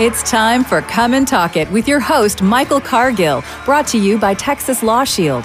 It's time for Come and Talk It with your host, Michael Cargill, brought to you by Texas Law Shield.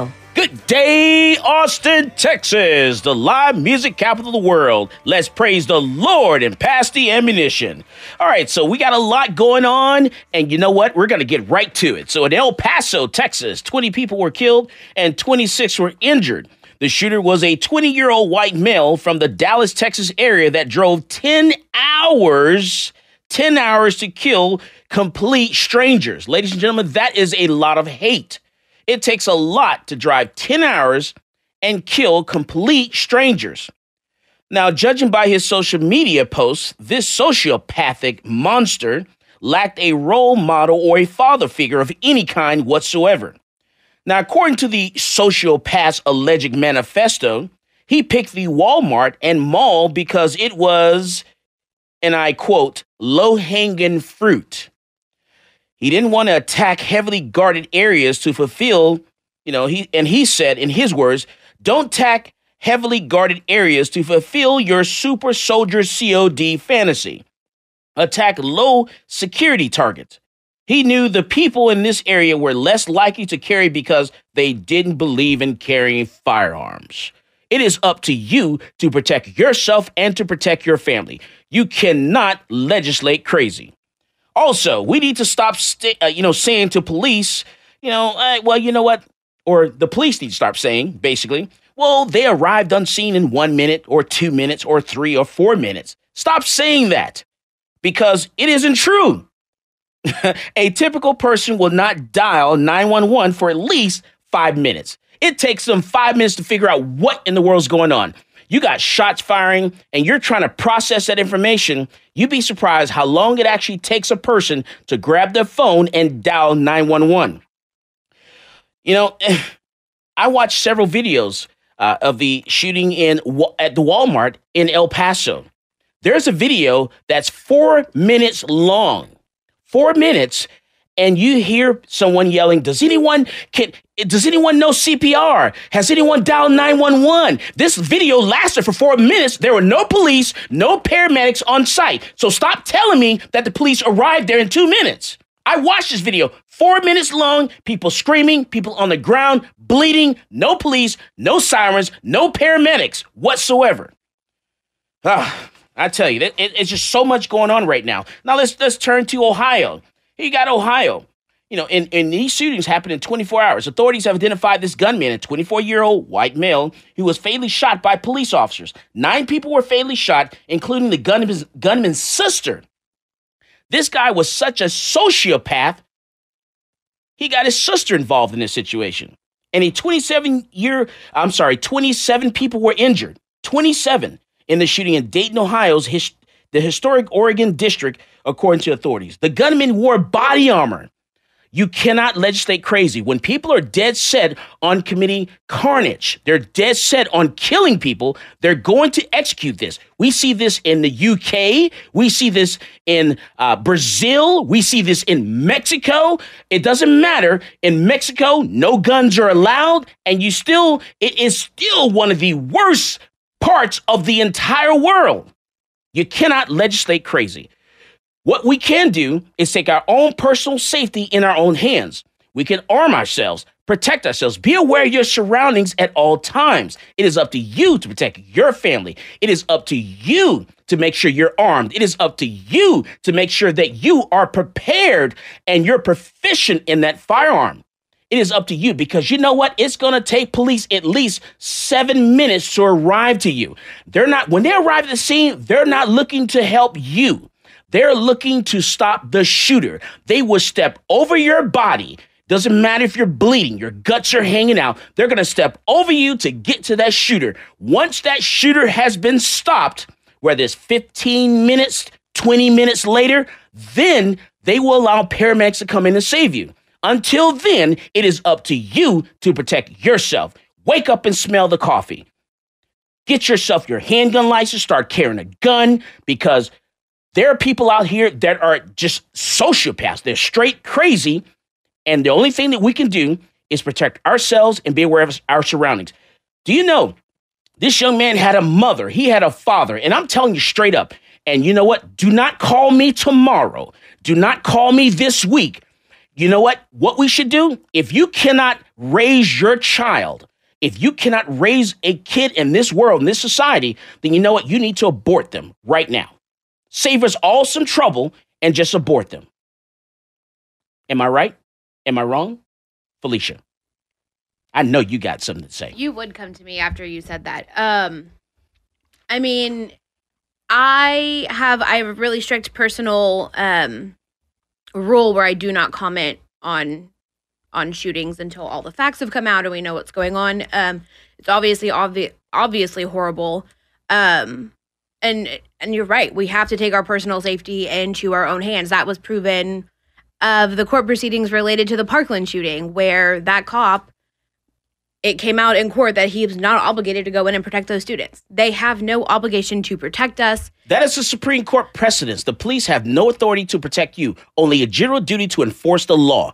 Good day, Austin, Texas, the live music capital of the world. Let's praise the Lord and pass the ammunition. All right, so we got a lot going on, and you know what? We're going to get right to it. So, in El Paso, Texas, 20 people were killed and 26 were injured. The shooter was a 20 year old white male from the Dallas, Texas area that drove 10 hours, 10 hours to kill complete strangers. Ladies and gentlemen, that is a lot of hate. It takes a lot to drive 10 hours and kill complete strangers. Now, judging by his social media posts, this sociopathic monster lacked a role model or a father figure of any kind whatsoever. Now, according to the sociopath's alleged manifesto, he picked the Walmart and mall because it was, and I quote, low hanging fruit. He didn't want to attack heavily guarded areas to fulfill, you know, he and he said in his words, don't attack heavily guarded areas to fulfill your super soldier COD fantasy. Attack low security targets. He knew the people in this area were less likely to carry because they didn't believe in carrying firearms. It is up to you to protect yourself and to protect your family. You cannot legislate crazy. Also, we need to stop, st- uh, you know, saying to police, you know, uh, well, you know what, or the police need to start saying, basically, well, they arrived unseen in one minute or two minutes or three or four minutes. Stop saying that because it isn't true. a typical person will not dial 911 for at least five minutes. It takes them five minutes to figure out what in the world's going on you got shots firing and you're trying to process that information, you'd be surprised how long it actually takes a person to grab their phone and dial 911. You know, I watched several videos uh, of the shooting in at the Walmart in El Paso. There's a video that's four minutes long. Four minutes, and you hear someone yelling, "Does anyone can does anyone know CPR? Has anyone dialed 911?" This video lasted for 4 minutes. There were no police, no paramedics on site. So stop telling me that the police arrived there in 2 minutes. I watched this video, 4 minutes long, people screaming, people on the ground bleeding, no police, no sirens, no paramedics whatsoever. Ah, I tell you, it, it, it's just so much going on right now. Now let's let's turn to Ohio. You got Ohio. You know, and, and these shootings happened in 24 hours. Authorities have identified this gunman, a 24 year old white male, who was fatally shot by police officers. Nine people were fatally shot, including the gunman's, gunman's sister. This guy was such a sociopath, he got his sister involved in this situation. And a 27 year, I'm sorry, 27 people were injured. 27 in the shooting in Dayton, Ohio's his, the historic Oregon district according to authorities. The gunman wore body armor. You cannot legislate crazy. When people are dead set on committing carnage, they're dead set on killing people, they're going to execute this. We see this in the UK. We see this in uh, Brazil. We see this in Mexico. It doesn't matter. In Mexico, no guns are allowed, and you still, it is still one of the worst parts of the entire world. You cannot legislate crazy. What we can do is take our own personal safety in our own hands. We can arm ourselves, protect ourselves. Be aware of your surroundings at all times. It is up to you to protect your family. It is up to you to make sure you're armed. It is up to you to make sure that you are prepared and you're proficient in that firearm. It is up to you because you know what? It's going to take police at least seven minutes to arrive to you. They're not, when they arrive at the scene, they're not looking to help you. They're looking to stop the shooter. They will step over your body. Doesn't matter if you're bleeding, your guts are hanging out. They're going to step over you to get to that shooter. Once that shooter has been stopped, whether it's 15 minutes, 20 minutes later, then they will allow paramedics to come in and save you. Until then, it is up to you to protect yourself. Wake up and smell the coffee. Get yourself your handgun license, start carrying a gun because there are people out here that are just sociopaths. They're straight crazy. And the only thing that we can do is protect ourselves and be aware of our surroundings. Do you know this young man had a mother, he had a father, and I'm telling you straight up. And you know what? Do not call me tomorrow. Do not call me this week you know what? What we should do? If you cannot raise your child, if you cannot raise a kid in this world, in this society, then you know what? You need to abort them right now. Save us all some trouble and just abort them. Am I right? Am I wrong? Felicia. I know you got something to say. You would come to me after you said that. Um I mean, I have I have a really strict personal um rule where I do not comment on on shootings until all the facts have come out and we know what's going on. Um, it's obviously obvi- obviously horrible. Um, and and you're right. We have to take our personal safety into our own hands. That was proven of the court proceedings related to the Parkland shooting, where that cop it came out in court that he was not obligated to go in and protect those students. They have no obligation to protect us. That is a Supreme Court precedence. The police have no authority to protect you, only a general duty to enforce the law.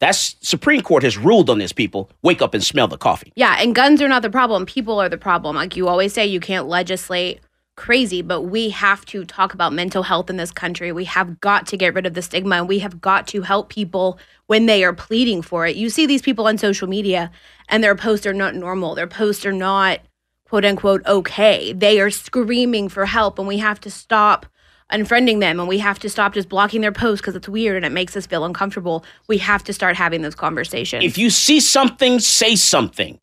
That's Supreme Court has ruled on this, people. Wake up and smell the coffee. Yeah, and guns are not the problem. People are the problem. Like you always say, you can't legislate crazy, but we have to talk about mental health in this country. We have got to get rid of the stigma and we have got to help people when they are pleading for it. You see these people on social media and their posts are not normal. Their posts are not quote unquote okay. They are screaming for help and we have to stop unfriending them and we have to stop just blocking their posts because it's weird and it makes us feel uncomfortable. We have to start having those conversations. If you see something, say something.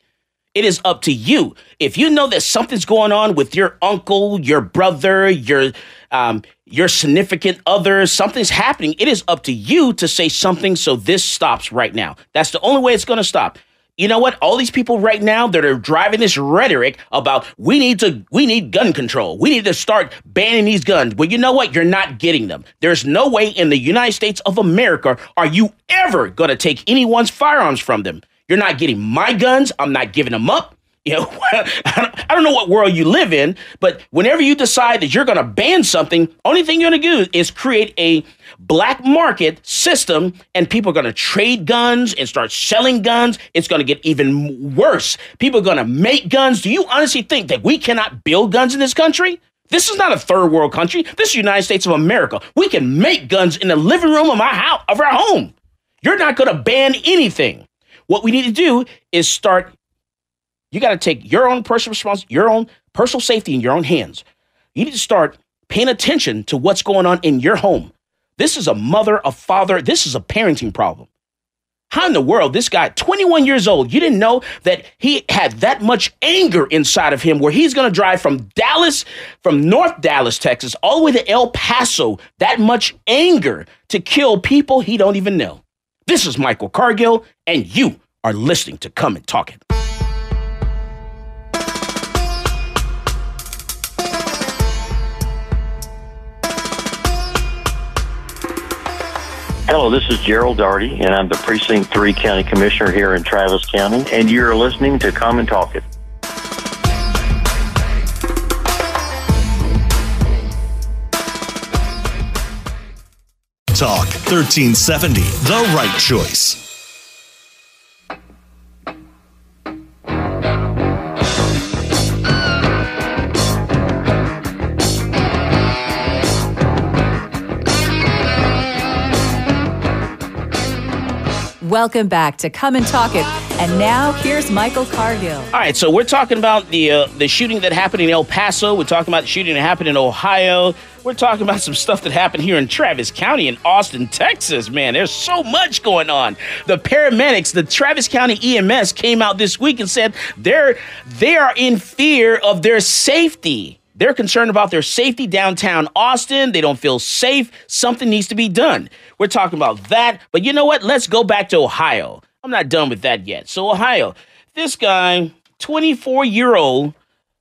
It is up to you. If you know that something's going on with your uncle, your brother, your um, your significant other, something's happening, it is up to you to say something so this stops right now. That's the only way it's going to stop. You know what? All these people right now that are driving this rhetoric about we need to we need gun control. We need to start banning these guns. Well, you know what? You're not getting them. There's no way in the United States of America are you ever going to take anyone's firearms from them. You're not getting my guns. I'm not giving them up. You know, I don't know what world you live in, but whenever you decide that you're going to ban something, only thing you're going to do is create a black market system and people are going to trade guns and start selling guns. It's going to get even worse. People are going to make guns. Do you honestly think that we cannot build guns in this country? This is not a third world country. This is the United States of America. We can make guns in the living room of my house, of our home. You're not going to ban anything. What we need to do is start. You got to take your own personal response, your own personal safety in your own hands. You need to start paying attention to what's going on in your home. This is a mother, a father. This is a parenting problem. How in the world, this guy, 21 years old, you didn't know that he had that much anger inside of him where he's going to drive from Dallas, from North Dallas, Texas, all the way to El Paso, that much anger to kill people he don't even know. This is Michael Cargill, and you are listening to Come and Talk It. Hello, this is Gerald Daugherty, and I'm the Precinct 3 County Commissioner here in Travis County, and you're listening to Come and Talk It. Talk 1370, the right choice. Welcome back to Come and Talk It. And now here's Michael Cargill. All right, so we're talking about the uh, the shooting that happened in El Paso. We're talking about the shooting that happened in Ohio. We're talking about some stuff that happened here in Travis County in Austin, Texas. Man, there's so much going on. The paramedics, the Travis County EMS came out this week and said they're they are in fear of their safety. They're concerned about their safety downtown Austin. They don't feel safe. Something needs to be done. We're talking about that. But you know what? Let's go back to Ohio. I'm not done with that yet. So, Ohio, this guy, 24 year old,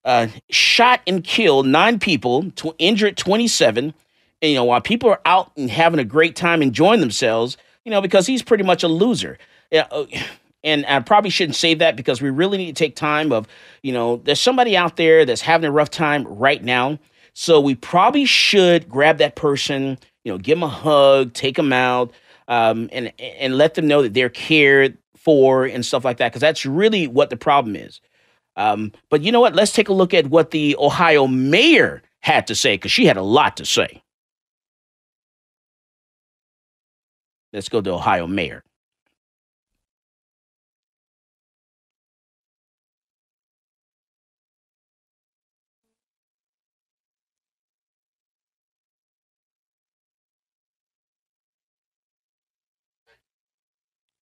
uh, shot and killed nine people, tw- injured 27. And, you know, while people are out and having a great time enjoying themselves, you know, because he's pretty much a loser. Uh, and I probably shouldn't say that because we really need to take time of, you know, there's somebody out there that's having a rough time right now. So we probably should grab that person, you know, give them a hug, take them out, um, and and let them know that they're cared for and stuff like that. Because that's really what the problem is. Um, but you know what? Let's take a look at what the Ohio mayor had to say because she had a lot to say. Let's go to Ohio mayor.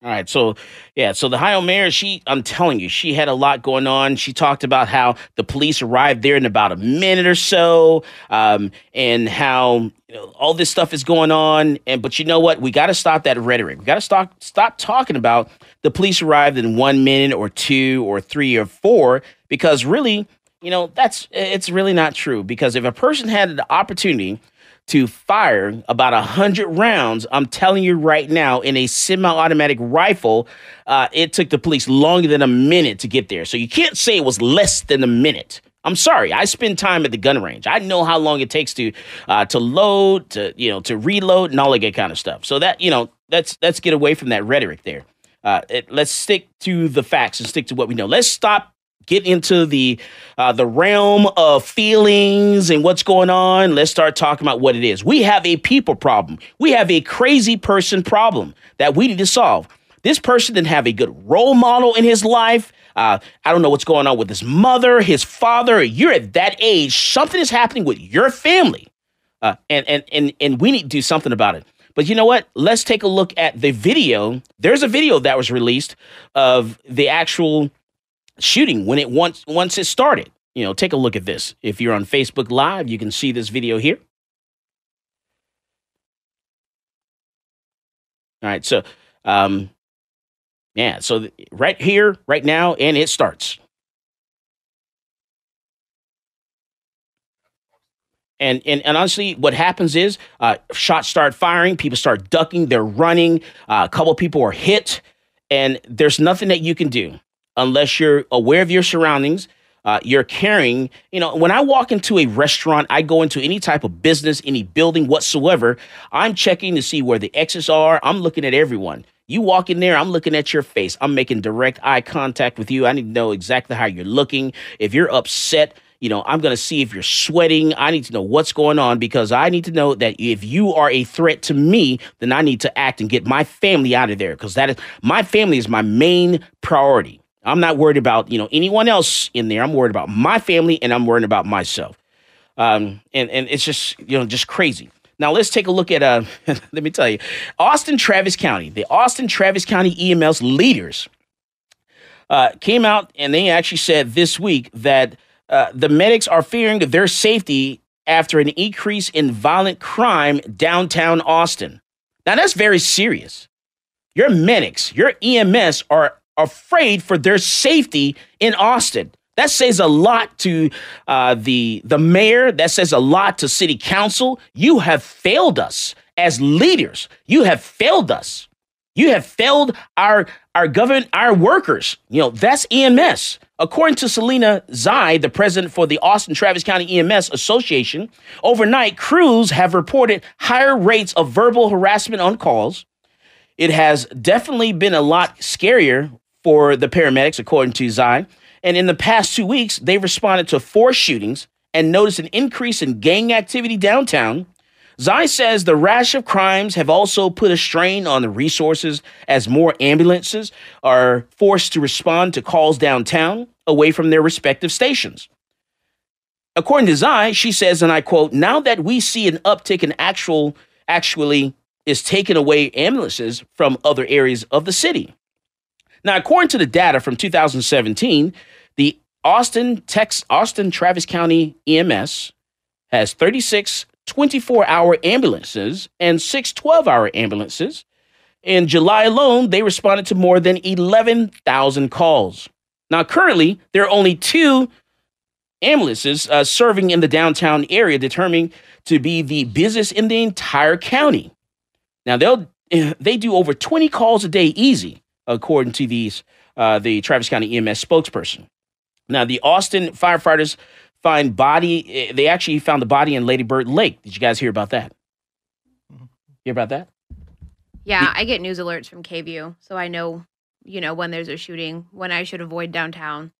All right, so yeah, so the Ohio mayor, she, I'm telling you, she had a lot going on. She talked about how the police arrived there in about a minute or so, um, and how you know, all this stuff is going on. And but you know what? We got to stop that rhetoric. We got to stop stop talking about the police arrived in one minute or two or three or four because really, you know, that's it's really not true. Because if a person had the opportunity to fire about a hundred rounds. I'm telling you right now, in a semi-automatic rifle, uh, it took the police longer than a minute to get there. So you can't say it was less than a minute. I'm sorry. I spend time at the gun range. I know how long it takes to uh, to load, to you know, to reload, and all of that kind of stuff. So that you know, let's let's get away from that rhetoric there. Uh, it, let's stick to the facts and stick to what we know. Let's stop get into the uh, the realm of feelings and what's going on let's start talking about what it is. We have a people problem. We have a crazy person problem that we need to solve. This person didn't have a good role model in his life. Uh, i don't know what's going on with his mother his father. You're at that age. Something is happening with your family. Uh, and, and and and we need to do something about it. But you know what? Let's take a look at the video. There's a video that was released of the actual shooting when it once once it started. You know, take a look at this. If you're on Facebook Live, you can see this video here. All right, so um, yeah, so th- right here, right now, and it starts. And, and, and honestly, what happens is uh, shots start firing, people start ducking, they're running, uh, a couple people are hit, and there's nothing that you can do unless you're aware of your surroundings. Uh, you're caring. You know, when I walk into a restaurant, I go into any type of business, any building whatsoever, I'm checking to see where the exits are. I'm looking at everyone. You walk in there, I'm looking at your face. I'm making direct eye contact with you. I need to know exactly how you're looking. If you're upset, you know, I'm going to see if you're sweating. I need to know what's going on because I need to know that if you are a threat to me, then I need to act and get my family out of there because that is my family is my main priority. I'm not worried about you know anyone else in there. I'm worried about my family and I'm worried about myself. Um, and and it's just you know just crazy. Now let's take a look at uh let me tell you, Austin Travis County, the Austin Travis County EMS leaders uh, came out and they actually said this week that uh, the medics are fearing their safety after an increase in violent crime downtown Austin. Now that's very serious. Your medics, your EMS are afraid for their safety in Austin. That says a lot to uh, the the mayor. That says a lot to city council. You have failed us as leaders. You have failed us. You have failed our our government, our workers. You know that's EMS. According to Selena Xie, the president for the Austin Travis County EMS Association, overnight crews have reported higher rates of verbal harassment on calls. It has definitely been a lot scarier for the paramedics, according to Xie. And in the past two weeks, they responded to four shootings and noticed an increase in gang activity downtown. Xie says the rash of crimes have also put a strain on the resources as more ambulances are forced to respond to calls downtown away from their respective stations. According to Xie, she says, and I quote, now that we see an uptick in actual, actually is taking away ambulances from other areas of the city. Now, according to the data from 2017, the Austin, Tex, Austin Travis County EMS has 36 24 hour ambulances and six 12 hour ambulances. In July alone, they responded to more than 11,000 calls. Now, currently, there are only two ambulances uh, serving in the downtown area, determined to be the busiest in the entire county. Now, they'll they do over 20 calls a day easy, according to these uh, the Travis County EMS spokesperson. Now, the Austin firefighters find body. eh, They actually found the body in Lady Bird Lake. Did you guys hear about that? Hear about that? Yeah, I get news alerts from KVUE, so I know, you know, when there's a shooting, when I should avoid downtown,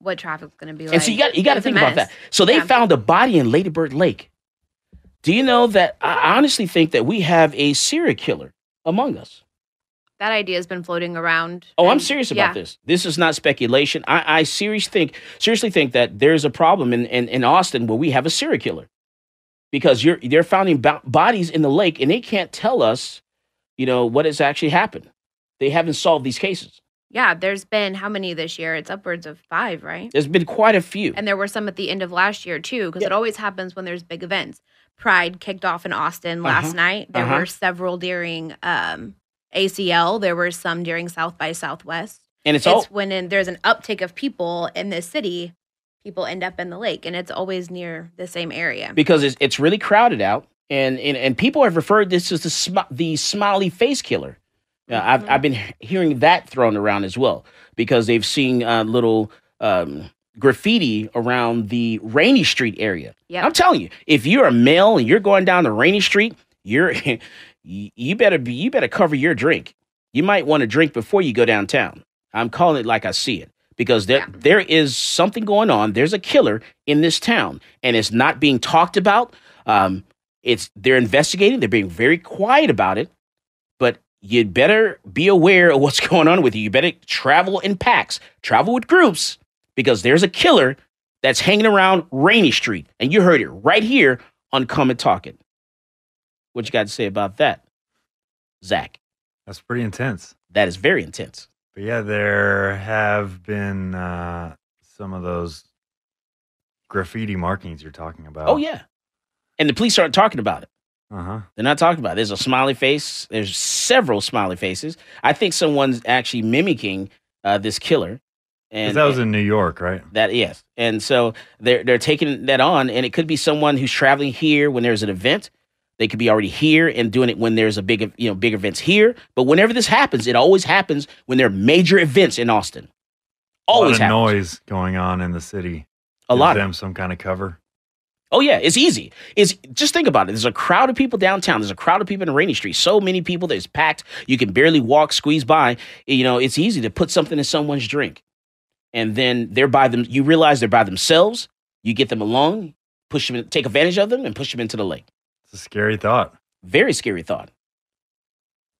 what traffic's going to be like. and so you got you got to think about that. So they Yeah. found a body in Lady Bird Lake. Do you know that? I honestly think that we have a serial killer among us. That idea has been floating around. Oh, I'm and- serious yeah. about this. This is not speculation. I, I seriously think seriously think that there's a problem in, in, in Austin where we have a serial killer because you're they're finding bo- bodies in the lake and they can't tell us, you know, what has actually happened. They haven't solved these cases. Yeah, there's been how many this year? It's upwards of five, right? There's been quite a few. And there were some at the end of last year too, because Yeah. it always happens when there's big events. Pride kicked off in Austin last Uh-huh. night. There Uh-huh. were several during um, ACL. There were some during South by Southwest. and it's It's, all when in, there's an uptick of people in this city, people end up in the lake, and it's always near the same area. because it's, it's really crowded out and, and and people have referred this as the smi- the smiley face killer I've, Mm-hmm. I've been hearing that thrown around as well because they've seen uh, little um, graffiti around the Rainey Street area Yep. i'm telling you if you're a male and you're going down the Rainey Street you're you you better be you better cover your drink. You might want to drink before you go downtown. I'm calling it like i see it because there Yeah. there is something going on. There's a killer in this town and it's not being talked about. Um it's they're investigating they're being very quiet about it but you'd better be aware of what's going on with you. You better travel in packs. Travel with groups because there's a killer that's hanging around Rainey Street and you heard it right here on come and talk it what you got to say about that zach That's pretty intense. that is very intense But yeah, there have been uh, some of those graffiti markings you're talking about. oh yeah and the police aren't talking about it Uh huh. They're not talking about it. There's a smiley face. There's several smiley faces. I think someone's actually mimicking uh, this killer. Because And that was in New York, right? that yes. And so they're they're taking that on, and it could be someone who's traveling here when there's an event. They could be already here and doing it when there's a big you know big events here. But whenever this happens, it always happens when there are major events in Austin. Always a lot of happens. noise going on in the city. A Gives lot. Of them some kind of cover. Oh yeah, it's easy. It's just think about it. There's a crowd of people downtown. There's a crowd of people in Rainey Street. So many people that it's packed. You can barely walk, squeeze by. You know, it's easy to put something in someone's drink, and then they're by them. You realize they're by themselves. You get them alone, push them, take advantage of them, and push them into the lake. It's a scary thought. Very scary thought.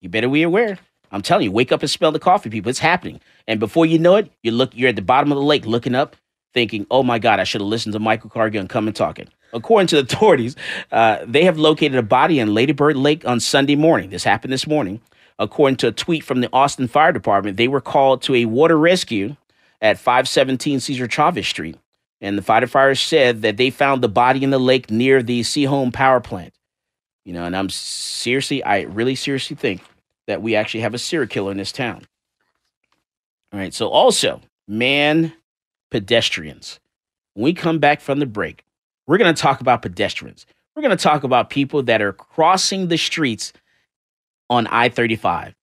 You better be aware. I'm telling you, wake up and smell the coffee, people. It's happening, and before you know it, you look. You're at the bottom of the lake, looking up, thinking, "Oh my God, I should have listened to Michael Cargill and Come and Talk It." According to the authorities, uh, they have located a body in Lady Bird Lake on Sunday morning. This happened this morning. According to a tweet from the Austin Fire Department, they were called to a water rescue at 517 Cesar Chavez Street. And the firefighters said that they found the body in the lake near the Seaholm power plant. You know, and I'm seriously, I really seriously think that we actually have a serial killer in this town. All right. So, also, man pedestrians. When we come back from the break, we're going to talk about pedestrians. We're going to talk about people that are crossing the streets on I 35.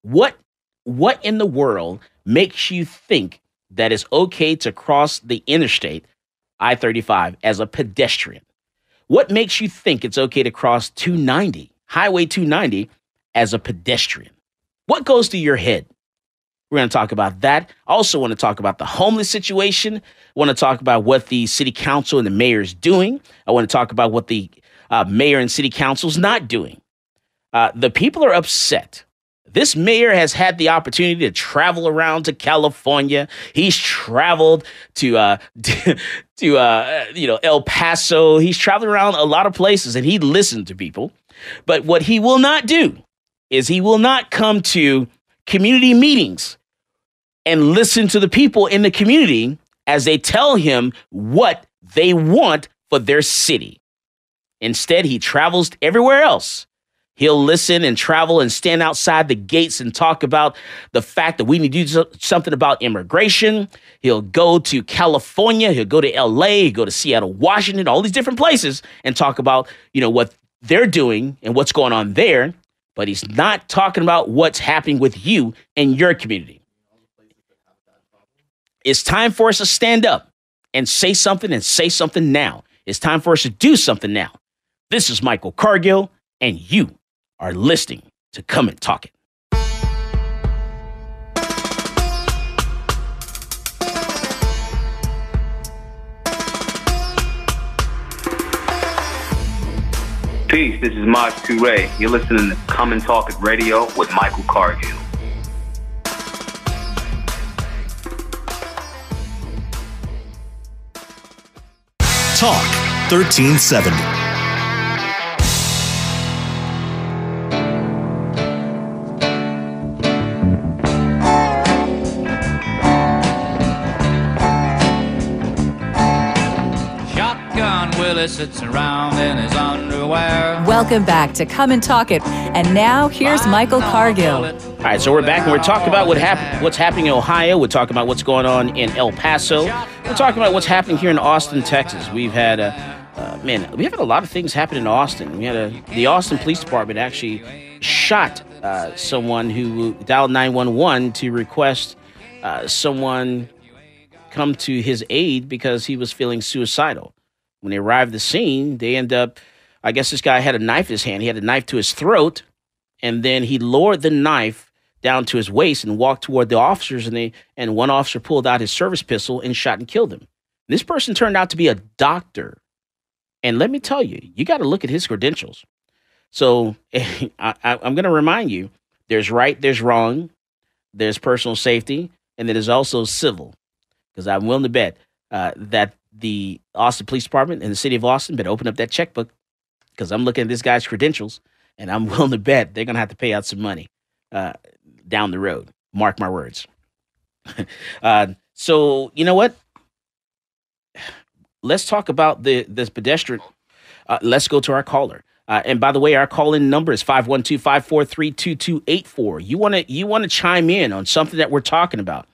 What, what in the world makes you think that it's okay to cross the interstate I 35 as a pedestrian? What makes you think it's okay to cross 290, Highway 290, as a pedestrian? What goes through your head? We're going to talk about that. I also want to talk about the homeless situation. Want to talk about what the city council and the mayor is doing. I want to talk about what the uh, mayor and city council is not doing. Uh, the people are upset. This mayor has had the opportunity to travel around to California. He's traveled to uh, to uh, you know El Paso. He's traveled around a lot of places, and he listened to people. But what he will not do is he will not come to community meetings and listen to the people in the community as they tell him what they want for their city. Instead, he travels everywhere else. He'll listen and travel and stand outside the gates and talk about the fact that we need to do something about immigration. He'll go to California, he'll go to LA, he'll go to Seattle, Washington, all these different places and talk about, you know, what they're doing and what's going on there, but he's not talking about what's happening with you and your community. It's time for us to stand up and say something and say something now. It's time for us to do something now. This is Michael Cargill, and you are listening to Come and Talk It. Peace, this is Maj Toure. You're listening to Come and Talk It Radio with Michael Cargill. Talk 1370. Shotgun sits around in his underwear. Welcome back to Come and Talk It. And now here's Michael Cargill. All right, so we're back and we're talking about what happened, what's happening in Ohio. We're talking about what's going on in El Paso. We're talking about what's happening here in Austin, Texas. We've had a uh, man, we have had a lot of things happen in Austin. We had a the Austin Police Department actually shot uh, someone who dialed 911 to request uh, someone come to his aid because he was feeling suicidal. When they arrived at the scene, they end up, I guess this guy had a knife in his hand. He had a knife to his throat, and then he lowered the knife down to his waist and walked toward the officers, and they and one officer pulled out his service pistol and shot and killed him. This person turned out to be a doctor. And let me tell you, you got to look at his credentials. So I, am going to remind you there's right, there's wrong, there's personal safety, and then there's also civil. Because I'm willing to bet uh, that the Austin Police Department and the city of Austin better open up that checkbook because I'm looking at this guy's credentials and I'm willing to bet they're going to have to pay out some money uh, down the road. Mark my words. uh, so, you know what? let's talk about the this pedestrian. Uh, let's go to our caller. Uh, and by the way, our call-in number is 512-543-2284. You want to you want to chime in on something that we're talking about.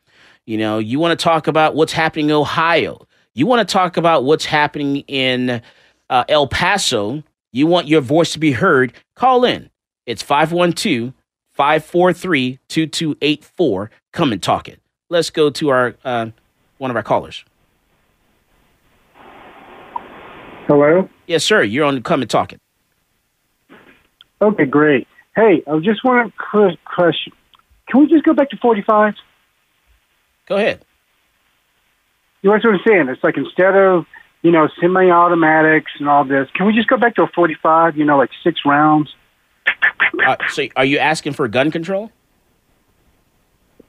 You know, you want to talk about what's happening in Ohio. You want to talk about what's happening in uh, El Paso. You want your voice to be heard. Call in. It's 512 543 2284. Come and talk it. Let's go to our uh, one of our callers. Hello? Yes, sir. You're on Come and Talk It. Okay, great. Hey, I just want to question. Can we just go back to 45? Go ahead. You know what I'm saying? It's like instead of, you know, semi automatics and all this, can we just go back to a 45, you know, like six rounds? Uh, so are you asking for gun control?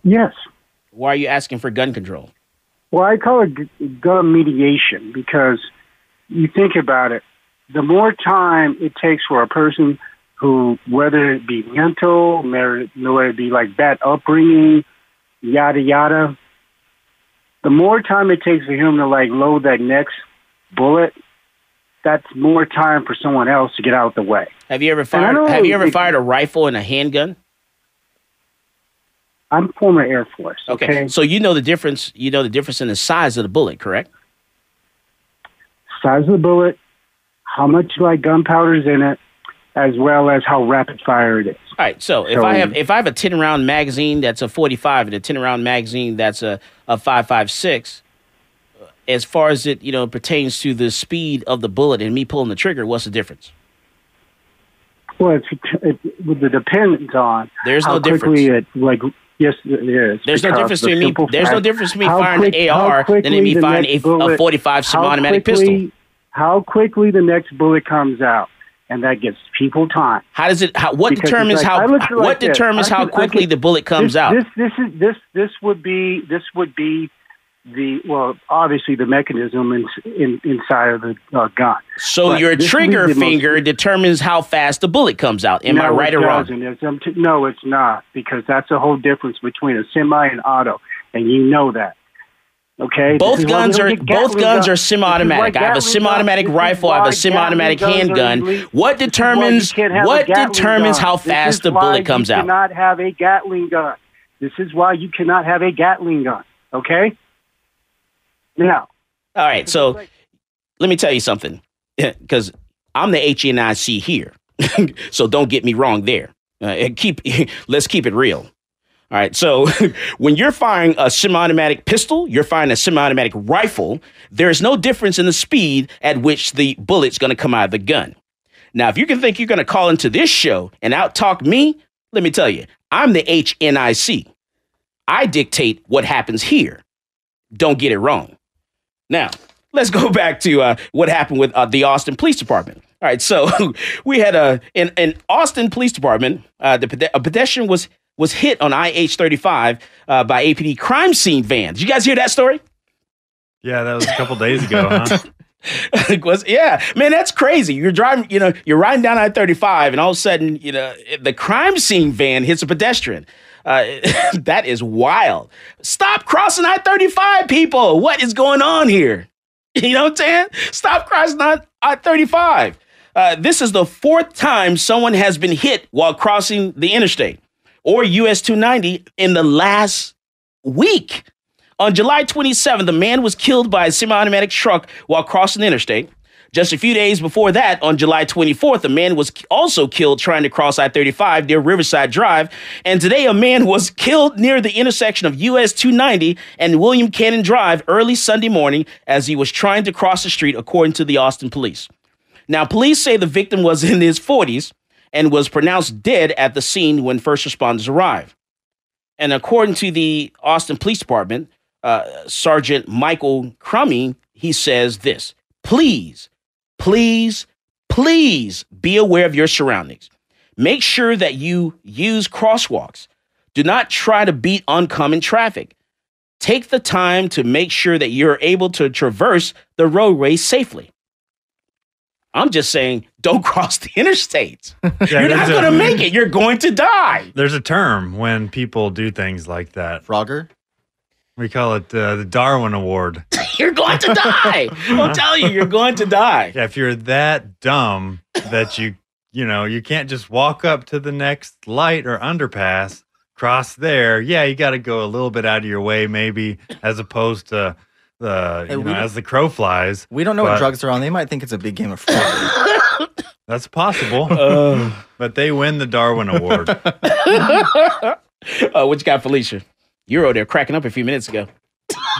Yes. Why are you asking for gun control? Well, I call it gun mediation because – you think about it, the more time it takes for a person who, whether it be mental, whether it be like bad upbringing, yada yada, the more time it takes for him to like load that next bullet, that's more time for someone else to get out of the way. Have you ever fired? Have you ever fired a rifle and a handgun? I'm former Air Force. Okay. okay, so you know the difference. You know the difference in the size of the bullet, correct? size of the bullet, how much like gunpowder is in it, as well as how rapid fire it is. All right. So, so if I have if I have a ten round magazine that's a forty five and a ten round magazine that's a a five five six, uh, as far as it you know pertains to the speed of the bullet and me pulling the trigger, what's the difference? Well, it's, it, it depends on there's how no quickly difference. it like Yes, is. There's no difference between me. There's no difference between me firing quick, an AR than me firing a, bullet, a 45 semi-automatic pistol. How quickly the next bullet comes out. And that gives people time. How does it? How, what Because determines like- how? What like determines how quickly the bullet comes this, out? This this is this this would be this would be the well obviously the mechanism in, in, inside of the uh, gun. so But your this would be trigger the most- finger determines how fast the bullet comes out. Am I right or wrong? It's, um, t- no, it's not because that's a whole difference between a semi and auto, and you know that. Okay. Both guns are both guns are this is why semi-automatic. I have a semi-automatic gun- this is rifle. I have a semi-automatic Gatling guns are handgun. What This is why you determines can't have a what determines how fast the bullet comes out? you cannot have a Gatling gun. This is why you cannot have a Gatling gun. Okay. Now, All right, so let me tell you something, because I'm the HNIC here, so don't get me wrong there. Uh, and keep let's keep it real. All right, so when you're firing a semi-automatic pistol, you're firing a semi-automatic rifle. There is no difference in the speed at which the bullet's going to come out of the gun. Now, if you can think you're going to call into this show and out-talk me, let me tell you, I'm the HNIC. I dictate what happens here. Don't get it wrong. Now, let's go back to uh, what happened with uh, the Austin Police Department. All right, so we had a in, in Austin Police Department, uh, the a pedestrian was was hit on IH thirty five uh, by APD crime scene van. Did you guys hear that story? Yeah, that was a couple days ago, huh? It was yeah, man, that's crazy. You're driving, you know, you're riding down I thirty five, and all of a sudden, you know, the crime scene van hits a pedestrian. Uh, that is wild. Stop crossing I thirty five, people. What is going on here? You know what I'm saying? Stop crossing I thirty five. Uh, this is the fourth time someone has been hit while crossing the interstate or US 290 in the last week. On July 27th, a man was killed by a semi automatic truck while crossing the interstate. Just a few days before that, on July 24th, a man was also killed trying to cross I 35 near Riverside Drive. And today, a man was killed near the intersection of US 290 and William Cannon Drive early Sunday morning as he was trying to cross the street, according to the Austin police. Now, police say the victim was in his 40s and was pronounced dead at the scene when first responders arrived. And according to the Austin Police Department, uh, Sergeant Michael Crummy, he says this please, please, please be aware of your surroundings. Make sure that you use crosswalks. Do not try to beat oncoming traffic. Take the time to make sure that you're able to traverse the roadway safely. I'm just saying, don't cross the interstate. Yeah, You're not going to make it. You're going to die. There's a term when people do things like that. Frogger? We call it uh, the Darwin Award. You're going to die. I'm telling you, you're going to die. Yeah, if you're that dumb that you, you know, you can't just walk up to the next light or underpass, cross there. Yeah, you got to go a little bit out of your way, maybe, as opposed to the, you know, as the crow flies. We don't know But what drugs are on. They might think it's a big game of Frogger. That's possible. Uh, but they win the Darwin Award. uh, what you got, Felicia? You were over there cracking up a few minutes ago.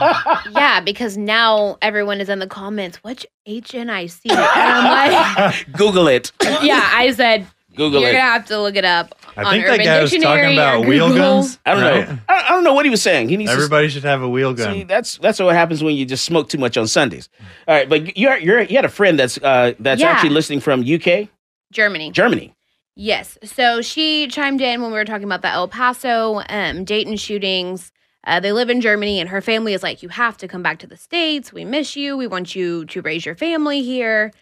yeah, because now everyone is in the comments. What's HNIC? And I'm like, Google it. yeah, I said Google you're it. gonna have to look it up. I think that Urban guy was Dictionary talking about or wheel Google. guns. I don't right? know. I, I don't know what he was saying. He needs to Everybody should have a wheel gun. See, that's that's what happens when you just smoke too much on Sundays. All right, but you're you're you had a friend that's uh that's Yeah. actually listening from UK, Germany. Germany. Yes. So she chimed in when we were talking about the El Paso, um, Dayton shootings. Uh, they live in Germany, and her family is like, You have to come back to the States. We miss you. We want you to raise your family here.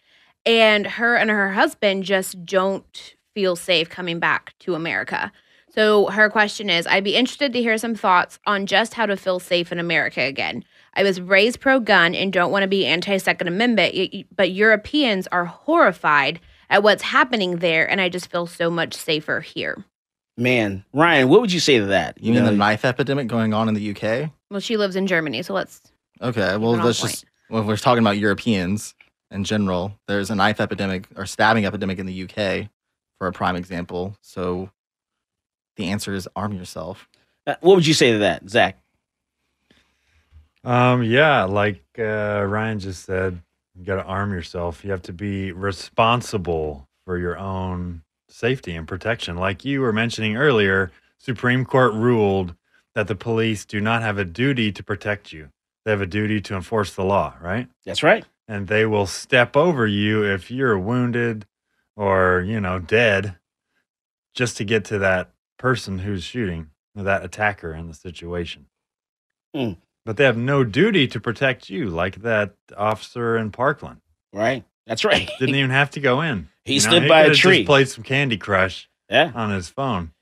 And her and her husband just don't feel safe coming back to America. So her question is I'd be interested to hear some thoughts on just how to feel safe in America again. I was raised pro gun and don't want to be anti Second Amendment, y- y- but Europeans are horrified at what's happening there, and I just feel so much safer here. Man, Ryan, what would you say to that? You mean the knife epidemic going on in the UK? Well, she lives in Germany, so let's. Okay, well, Keep it on let's just, when we're talking about Europeans in general, there's a knife epidemic or stabbing epidemic in the UK for a prime example. So the answer is arm yourself. uh, what would you say to that, Zach? Um, yeah, like uh, Ryan just said, you got to arm yourself. You have to be responsible for your own safety and protection. Like you were mentioning earlier, Supreme Court ruled that the police do not have a duty to protect you. They have a duty to enforce the law, right? That's right. And they will step over you if you're wounded or, you know, dead just to get to that person who's shooting, that attacker in the situation. Mm. But they have no duty to protect you, like that officer in Parkland. Right. That's right. Didn't even have to go in. He You know, stood by a tree. Just played some Candy Crush Yeah. on his phone.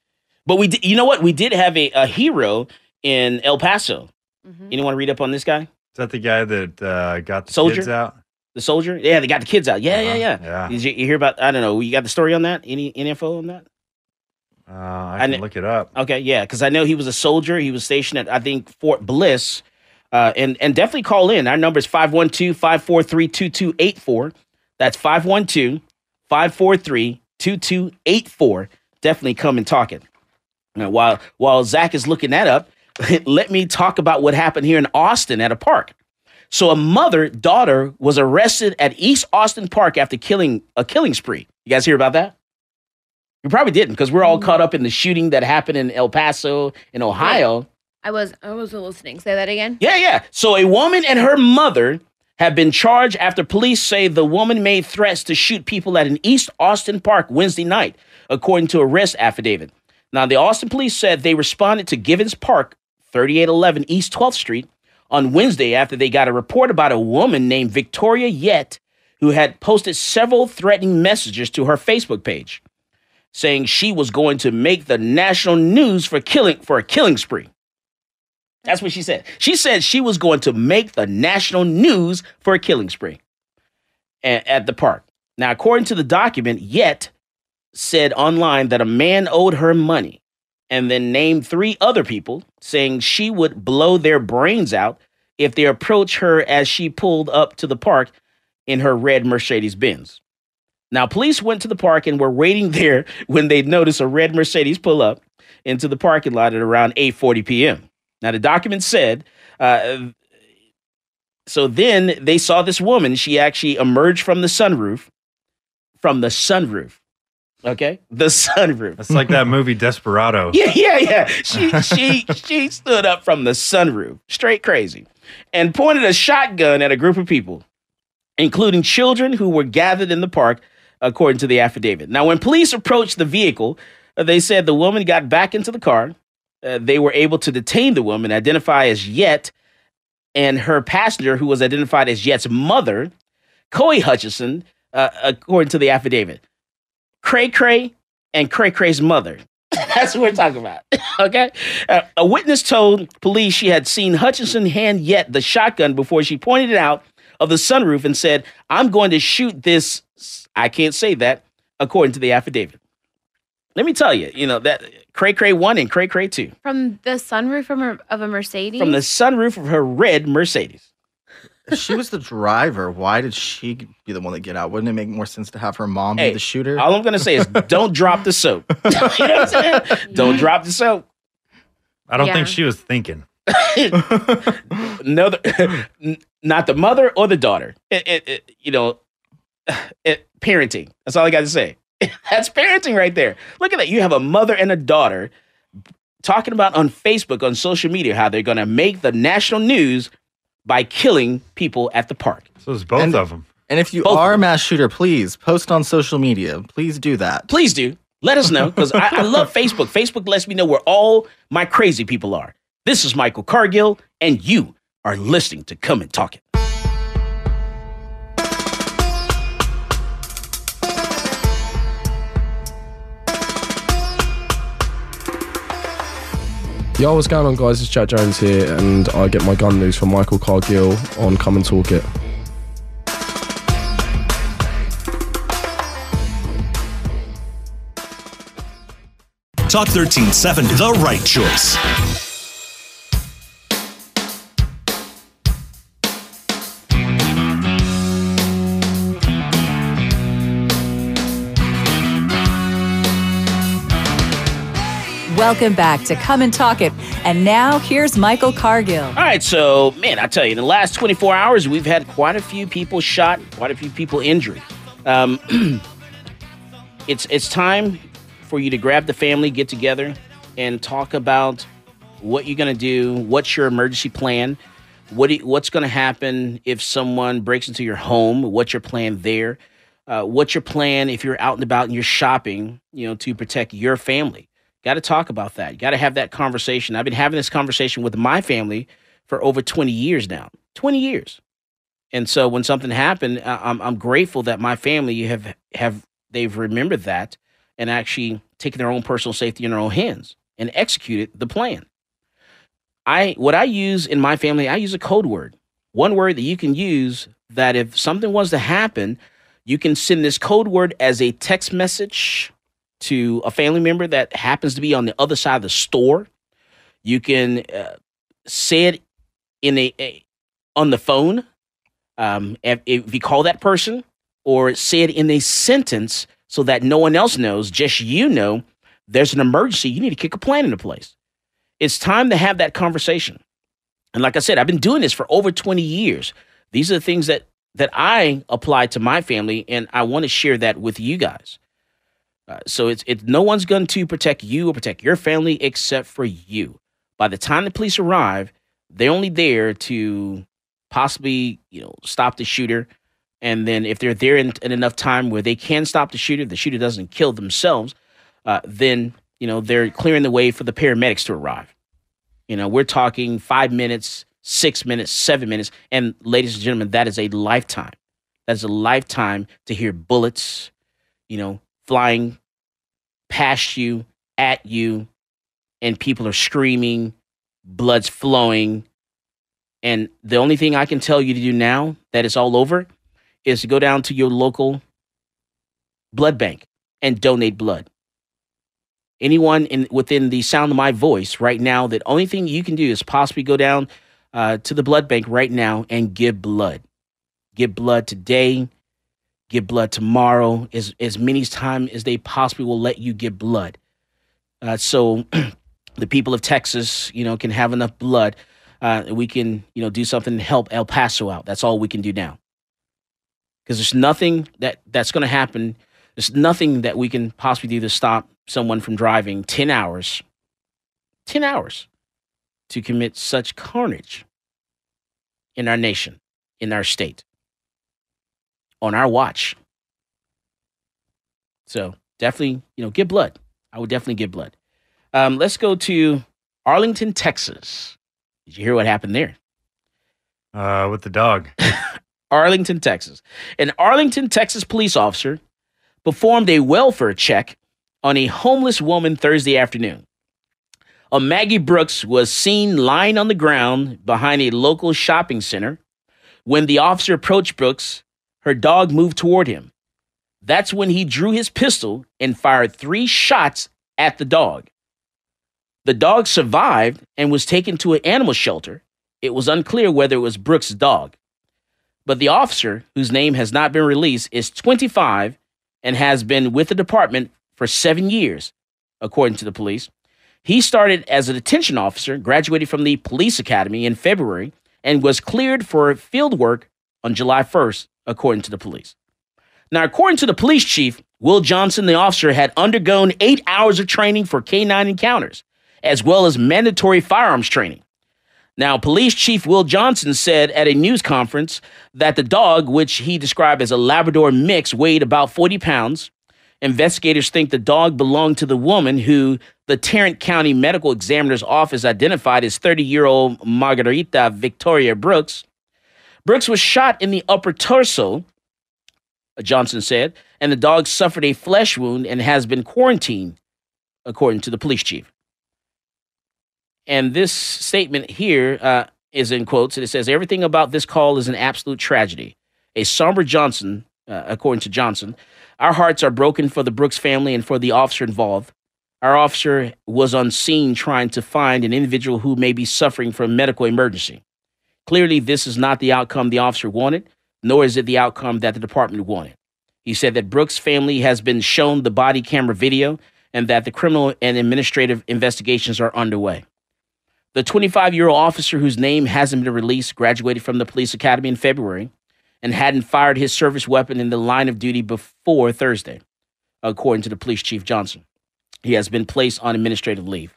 But we, did, you know what? We did have a, a hero in El Paso. Mhm. Anyone want to read up on this guy? Is that the guy that uh, got the Soldier? kids out? The soldier? Yeah, they got the kids out. Yeah, yeah, Uh-huh. yeah. Yeah. Did you, you hear about? I don't know. You got the story on that? Any, any info on that? Uh, I I can kn- look it up. Okay, yeah, because I know he was a soldier. He was stationed at I think Fort Bliss, uh, and and definitely call in. Our number is 512-543-2284. That's 512-543-2284. Definitely come and talk it. Now, while while Zach is looking that up, let me talk about what happened here in Austin at a park. So a mother daughter was arrested at East Austin Park after killing a killing spree. You guys hear about that? You probably didn't because we're all caught up in the shooting that happened in El Paso in Ohio. I was I wasn't listening. Say that again. Yeah, yeah. So a woman and her mother have been charged after police say the woman made threats to shoot people at an East Austin park Wednesday night, according to arrest affidavit. Now, the Austin police said they responded to Givens Park, 3811 East 12th Street, on Wednesday after they got a report about a woman named Victoria Yet who had posted several threatening messages to her Facebook page, saying she was going to make the national news for killing for a killing spree. That's what she said. She said she was going to make the national news for a killing spree a- at the park. Now, according to the document, Yet said online that a man owed her money and then named three other people, saying she would blow their brains out if they approached her as she pulled up to the park in her red Mercedes Benz. Now, police went to the park and were waiting there when they noticed a red Mercedes pull up into the parking lot at around 8:40 p.m. Now, the document said, uh, so then they saw this woman. She actually emerged from the sunroof, from the sunroof. Okay, the sunroof. It's like that movie Desperado. Yeah, yeah, yeah. She she she stood up from the sunroof, straight crazy, and pointed a shotgun at a group of people, including children who were gathered in the park, according to the affidavit. Now, when police approached the vehicle, uh, they said the woman got back into the car. Uh, they were able to detain the woman, identify as Yet, and her passenger, who was identified as Yet's mother, Coy Hutchison, uh, according to the affidavit. Cray Cray and Cray Cray's mother. That's what we're talking about. okay. Uh, a witness told police she had seen Hutchinson hand Yet the shotgun before she pointed it out of the sunroof and said, I'm going to shoot this. I can't say that, according to the affidavit. Let me tell you, you know, that Cray Cray 1 and Cray Cray 2 From the sunroof a, of a Mercedes. from the sunroof of her red Mercedes. If she was the driver, why did she be the one that get out? Wouldn't it make more sense to have her mom Hey, be the shooter? All I'm going to say is don't drop the soap. you know what I'm saying? Don't drop the soap. I don't Yeah. think she was thinking. no, the, not the mother or the daughter. It, it, it- you know, it, parenting. That's all I got to say. That's parenting right there. Look at that. You have a mother and a daughter talking about on Facebook, on social media, how they're going to make the national news by killing people at the park. So it's both And- of them. and if you Both are a mass shooter, please post on social media. Please do that. Please do. Let us know because I, I love Facebook. Facebook lets me know where all my crazy people are. This is Michael Cargill, and you are listening to Come and Talk It. Yo, what's going on, guys? It's Jack Jones here, and I get my gun news from Michael Cargill on Come and Talk It. Talk 1370, the right choice. Welcome back to Come and Talk It. And now here's Michael Cargill. All right, so man, I tell you, in the last 24 hours, we've had quite a few people shot, quite a few people injured. Um, it's it's time for you to grab the family, get together, and talk about what you're gonna do. What's your emergency plan? What you- what's gonna happen if someone breaks into your home? What's your plan there? uh, what's your plan if you're out and about and you're shopping, you know, to protect your family. Got to talk about that. You got to have that conversation. I've been having this conversation with my family for over 20 years now. 20 years. And so when something happened, I'm I'm grateful that my family have have they've remembered that and actually taken their own personal safety in their own hands and executed the plan. I what I use in my family, I use a code word. One word that you can use that if something was to happen, you can send this code word as a text message to a family member that happens to be on the other side of the store. You can uh, say it in a, a on the phone um, if, if you call that person, or say it in a sentence so that no one else knows, just you know, there's an emergency. You need to kick a plan into place. It's time to have that conversation. And like I said, I've been doing this for over 20 years. These are the things that that I apply to my family, and I want to share that with you guys. Uh, so it's it's no one's going to protect you or protect your family except for you. By the time the police arrive, they're only there to possibly you know stop the shooter, and then if they're there in, in enough time where they can stop the shooter, the shooter doesn't kill themselves, uh, then you know they're clearing the way for the paramedics to arrive. You know, we're talking five minutes, six minutes, seven minutes. And ladies and gentlemen, that is a lifetime. That is a lifetime to hear bullets, you know, flying past you, at you, and people are screaming, blood's flowing. And the only thing I can tell you to do now that it's all over is to go down to your local blood bank and donate blood anyone in within the sound of my voice right now, the only thing you can do is possibly go down uh, to the blood bank right now and give blood. Give blood today. Give blood tomorrow. As as many time as they possibly will let you get blood. Uh, so the people of Texas, you know, can have enough blood. Uh, we can, you know, do something to help El Paso out. That's all we can do now. Because there's nothing that that's going to happen. There's nothing that we can possibly do to stop someone from driving 10 hours, 10 hours to commit such carnage in our nation, in our state, on our watch. So definitely, you know, give blood. I would definitely give blood. Um, let's go to Arlington, Texas. Did you hear what happened there? Uh, with the dog. Arlington, Texas. An Arlington, Texas police officer performed a welfare check on a homeless woman Thursday afternoon. A Maggie Brooks was seen lying on the ground behind a local shopping center. When the officer approached Brooks, her dog moved toward him. That's when he drew his pistol and fired three shots at the dog. The dog survived and was taken to an animal shelter. It was unclear whether it was Brooks' dog. But the officer, whose name has not been released, is 25 and has been with the department for seven years, according to the police. He started as a detention officer, graduated from the police academy in February, and was cleared for field work on July 1st, according to the police. Now, according to the police chief, Will Johnson, the officer, had undergone eight hours of training for K9 encounters, as well as mandatory firearms training. Now, Police Chief Will Johnson said at a news conference that the dog, which he described as a Labrador mix, weighed about 40 pounds. Investigators think the dog belonged to the woman who the Tarrant County Medical Examiner's Office identified as 30 year old Margarita Victoria Brooks. Brooks was shot in the upper torso, Johnson said, and the dog suffered a flesh wound and has been quarantined, according to the police chief. And this statement here uh, is in quotes, and it says, Everything about this call is an absolute tragedy. A somber Johnson, uh, according to Johnson, our hearts are broken for the Brooks family and for the officer involved. Our officer was on scene trying to find an individual who may be suffering from a medical emergency. Clearly, this is not the outcome the officer wanted, nor is it the outcome that the department wanted. He said that Brooks' family has been shown the body camera video and that the criminal and administrative investigations are underway. The 25 year old officer, whose name hasn't been released, graduated from the police academy in February and hadn't fired his service weapon in the line of duty before Thursday, according to the police chief Johnson. He has been placed on administrative leave.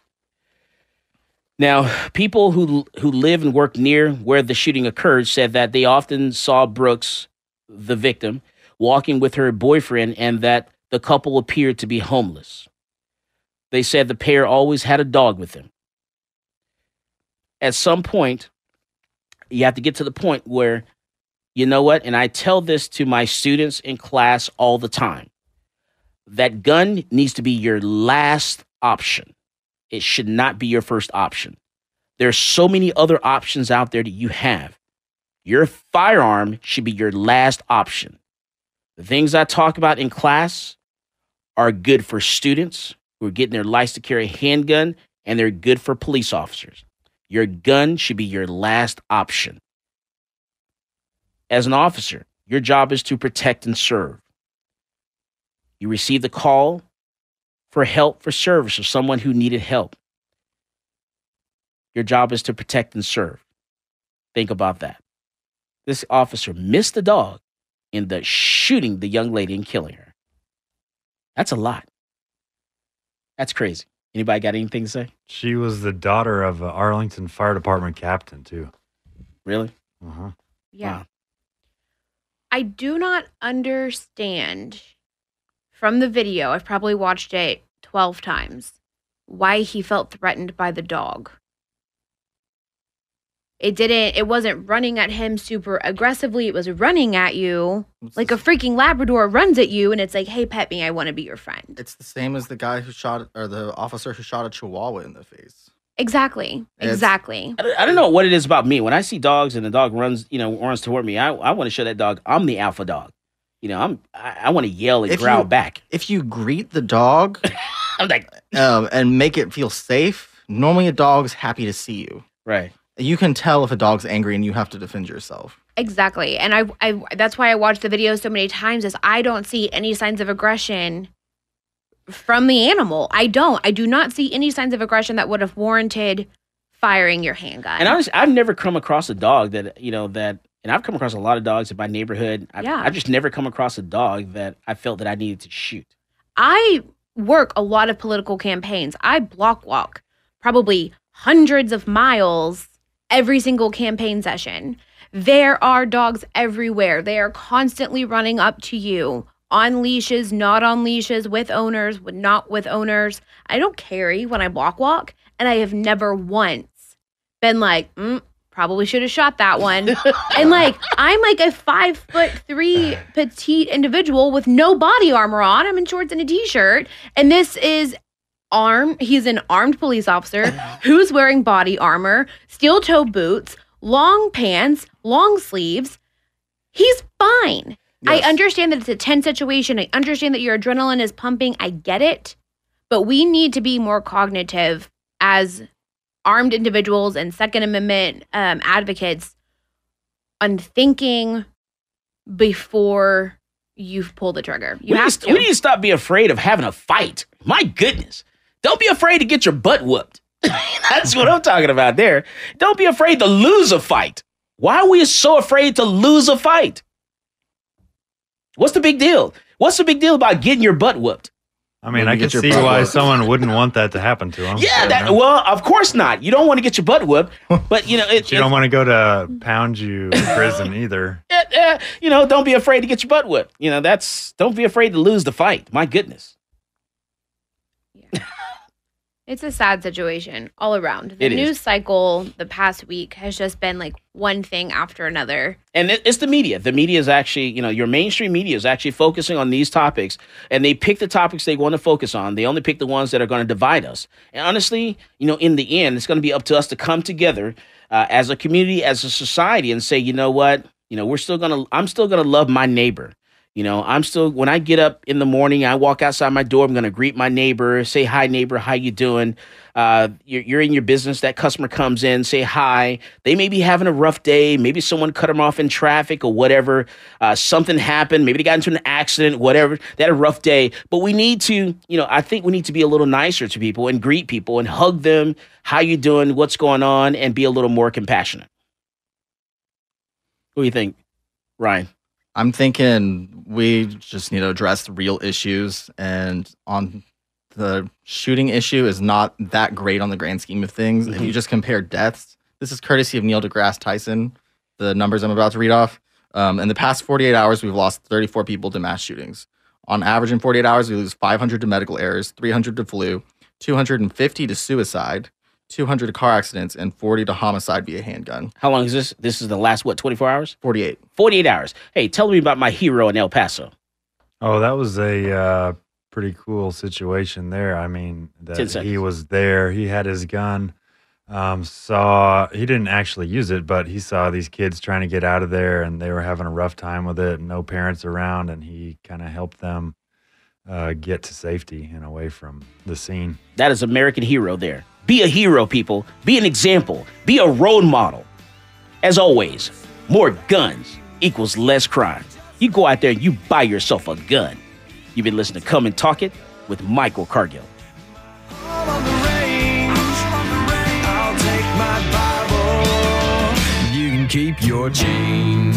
Now, people who who live and work near where the shooting occurred said that they often saw Brooks, the victim, walking with her boyfriend and that the couple appeared to be homeless. They said the pair always had a dog with them. At some point, you have to get to the point where, you know what? And I tell this to my students in class all the time that gun needs to be your last option. It should not be your first option. There are so many other options out there that you have. Your firearm should be your last option. The things I talk about in class are good for students who are getting their license to carry a handgun, and they're good for police officers. Your gun should be your last option. As an officer, your job is to protect and serve. You receive the call for help for service of someone who needed help. Your job is to protect and serve. Think about that. This officer missed the dog in the shooting the young lady and killing her. That's a lot. That's crazy. Anybody got anything to say? She was the daughter of an Arlington Fire Department captain too. Really? Uh huh. Yeah. I do not understand from the video, I've probably watched it 12 times, why he felt threatened by the dog. It didn't, it wasn't running at him super aggressively. It was running at you like a freaking Labrador runs at you and it's like, hey, pet me. I want to be your friend. It's the same as the guy who shot, or the officer who shot a chihuahua in the face. Exactly. It's- Exactly. I don't, I don't know what it is about me. When I see dogs and the dog runs, you know, runs toward me, I, I want to show that dog I'm the alpha dog. You know, I'm I, I want to yell and If growl you- back. If you greet the dog I'm like, um, and make it feel safe, normally a dog's happy to see you. right. You can tell if a dog's angry and you have to defend yourself. Exactly. And I, I that's why I watched the video so many times is I don't see any signs of aggression from the animal. I don't. I do not see any signs of aggression that would have warranted firing your handgun. And honestly, I've never come across a dog that you know that, and I've come across a lot of dogs in my neighborhood. I've, Yeah. I've just never come across a dog that I felt that I needed to shoot. I work a lot of political campaigns. I block walk probably hundreds of miles every single campaign session. There are dogs everywhere. They are constantly running up to you on leashes, not on leashes, with owners, with not with owners. I don't carry when I block walk, and I have never once been like, mm, probably should have shot that one. and like, I'm like a five foot three petite individual with no body armor on. I'm in shorts and a t shirt. And this is armed, he's an armed police officer who's wearing body armor, steel toe boots, long pants, long sleeves. He's fine. I understand that it's a tense situation. I understand that your adrenaline is pumping. I get it. But we need to be more cognitive as armed individuals and Second Amendment um, advocates on thinking before you pull the trigger. You we, have to. we need to stop being afraid of having a fight. My goodness. Don't be afraid to get your butt whooped. That's what I'm talking about there. Don't be afraid to lose a fight. Why are we so afraid to lose a fight? What's the big deal? What's the big deal about getting your butt whooped? I mean, I get can see why whooped. someone wouldn't want that to happen to them. Yeah, that, well, of course not. You don't want to get your butt whooped, but you know, it, you don't want to go to pound you in prison either. it- uh, you know, don't be afraid to get your butt whooped. You know, that's don't be afraid to lose the fight. My goodness. It's a sad situation all around. The It is. news cycle the past week has just been like one thing after another. and it's the media. The media is actually, you know, your mainstream media is actually focusing on these topics, and they pick the topics they want to focus on. They only pick the ones that are going to divide us. And honestly, you know, in the end, it's going to be up to us to come together uh, as a community, as a society, and say, you know what, you know, we're still gonna, I'm still gonna love my neighbor. You know, I'm still when I get up in the morning, I walk outside my door. I'm gonna greet my neighbor, say hi, neighbor, how you doing? Uh, you're, you're in your business. That customer comes in, say hi. They may be having a rough day. Maybe someone cut them off in traffic or whatever. Uh, something happened. Maybe they got into an accident. Whatever. They had a rough day. But we need to, you know, I think we need to be a little nicer to people and greet people and hug them. How you doing? What's going on? And be a little more compassionate. What do you think, Ryan? I'm thinking we just need to address the real issues and on the shooting issue is not that great on the grand scheme of things. If you just compare deaths, this is courtesy of Neil deGrasse Tyson, the numbers I'm about to read off. Um, in the past 48 hours, we've lost 34 people to mass shootings. On average, in 48 hours, we lose 500 to medical errors, 300 to flu, 250 to suicide, 200 to car accidents, and 40 to homicide via handgun. How long is this? This is the last, what, 24 hours? 48. 48 hours. Hey, tell me about my hero in El Paso. Oh, that was a uh, pretty cool situation there. I mean, Ten that he was there. He had his gun. Um, saw he didn't actually use it, but he saw these kids trying to get out of there, and they were having a rough time with it. No parents around, and he kind of helped them uh, get to safety and away from the scene. That is American hero there. Be a hero, people. Be an example. Be a role model. As always, more guns equals less crime. You go out there and you buy yourself a gun. You've been listening to Come and Talk It with Michael Cargill. You can keep your change.